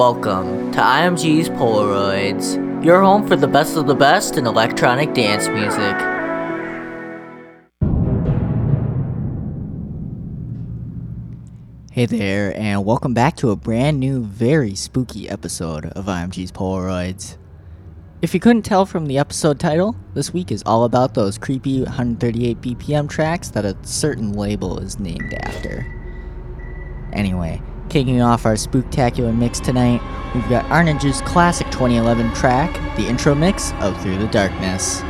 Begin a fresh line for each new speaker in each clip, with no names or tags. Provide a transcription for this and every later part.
Welcome to IMG's Polaroids, your home for the best of the best in electronic dance music.
Hey there, and welcome back to a brand new, very spooky episode of IMG's Polaroids. If you couldn't tell from the episode title, this week is all about those creepy 138 BPM tracks that a certain label is named after. Anyway, kicking off our spooktacular mix tonight, we've got Arnej's classic 2011 track, the intro mix of Through the Darkness.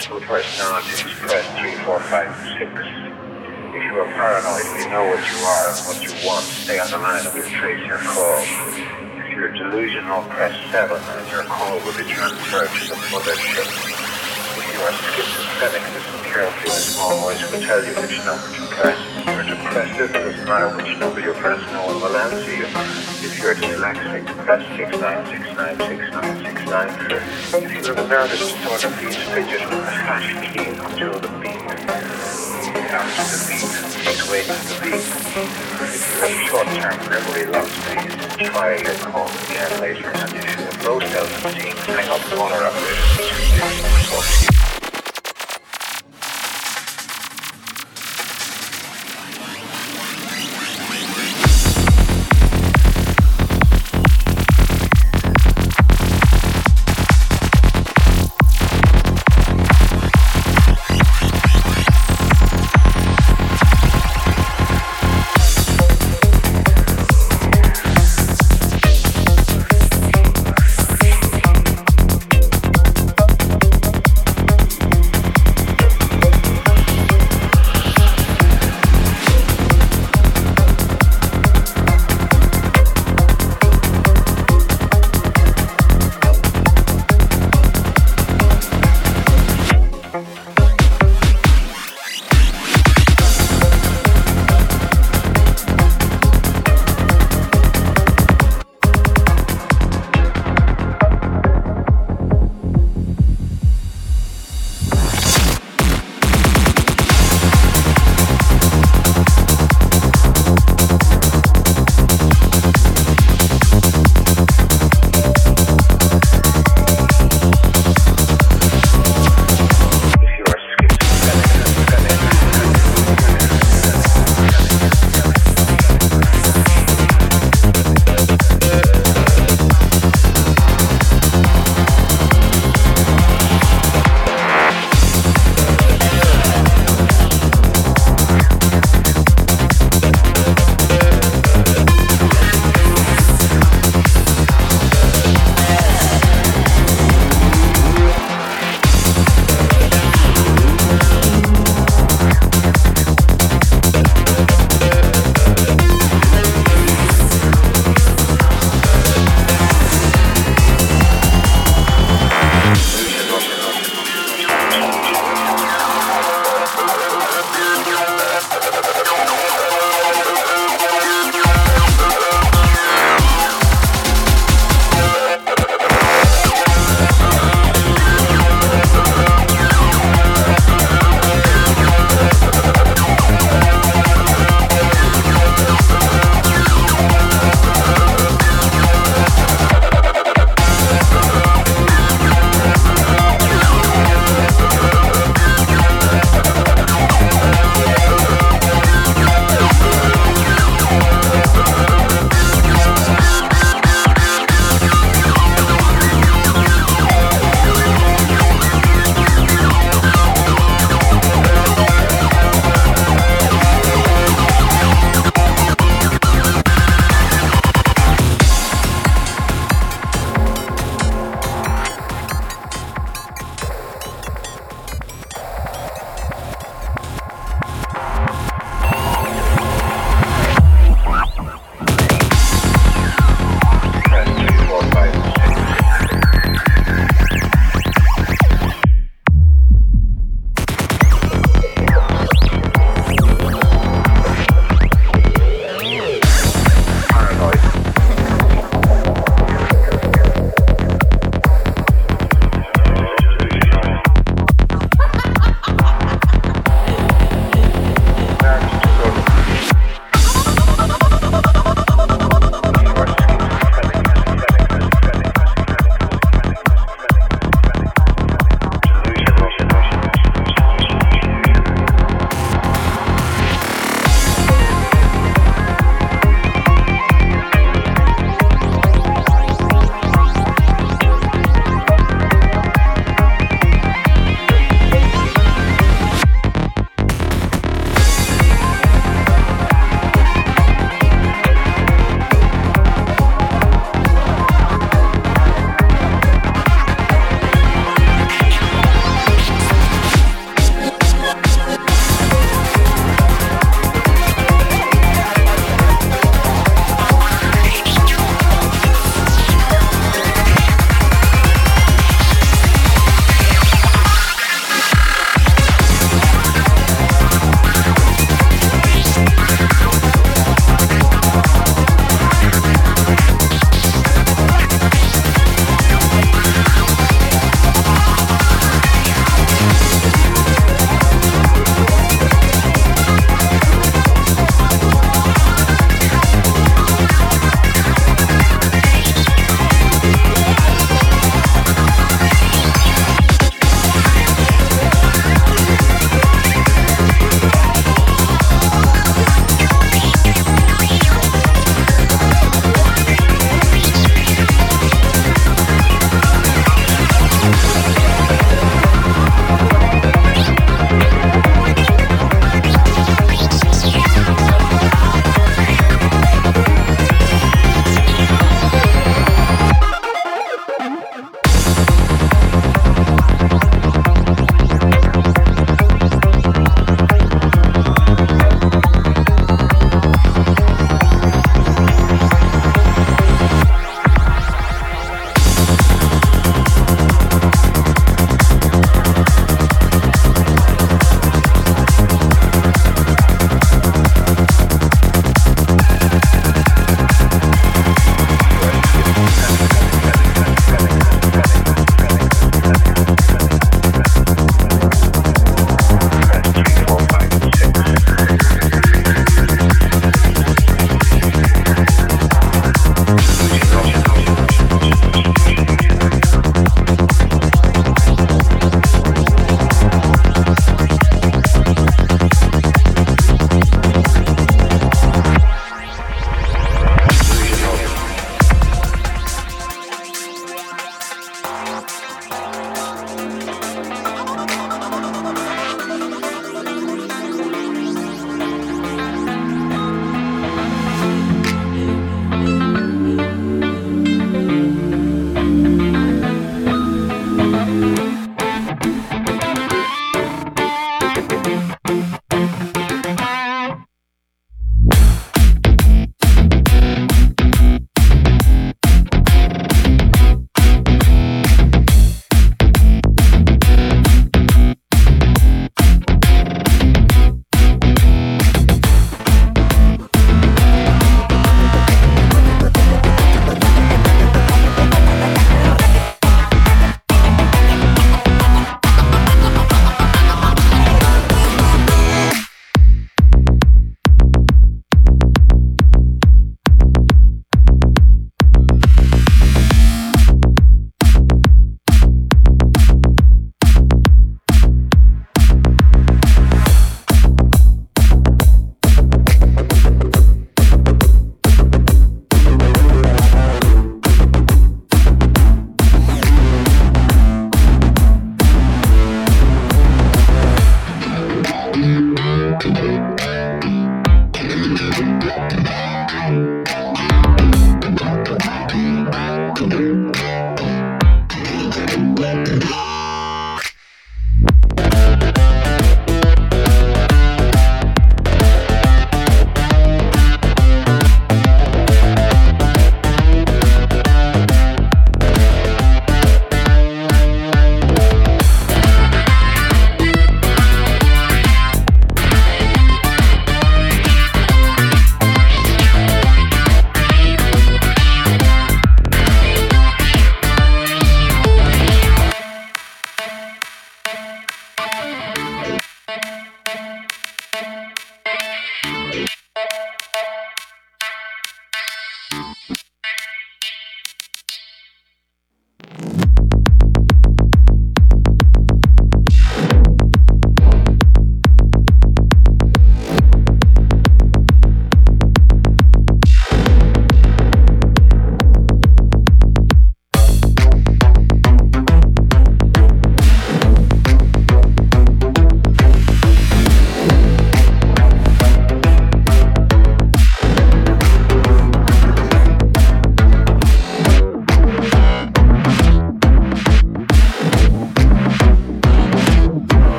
Multiple personalities, press 3, 4, 5, 6. If you are paranoid, we know what you are and what you want. Stay on the line and we'll trace your call. If you're delusional, press 7 and your call will be transferred to the mothership. If you are schizophrenic, listen carefully. A small voice will tell you which number to press. If you're depressive, it doesn't matter which number you press, no one will answer you. If you're dyslexic, press 69696969. If you have a nervous disorder, please fidget with the hash key until the beat. After the beat, please wait for the beat. If you have short-term memory loss, please try your call again later. And if you have low self-esteem, hang up the or operator.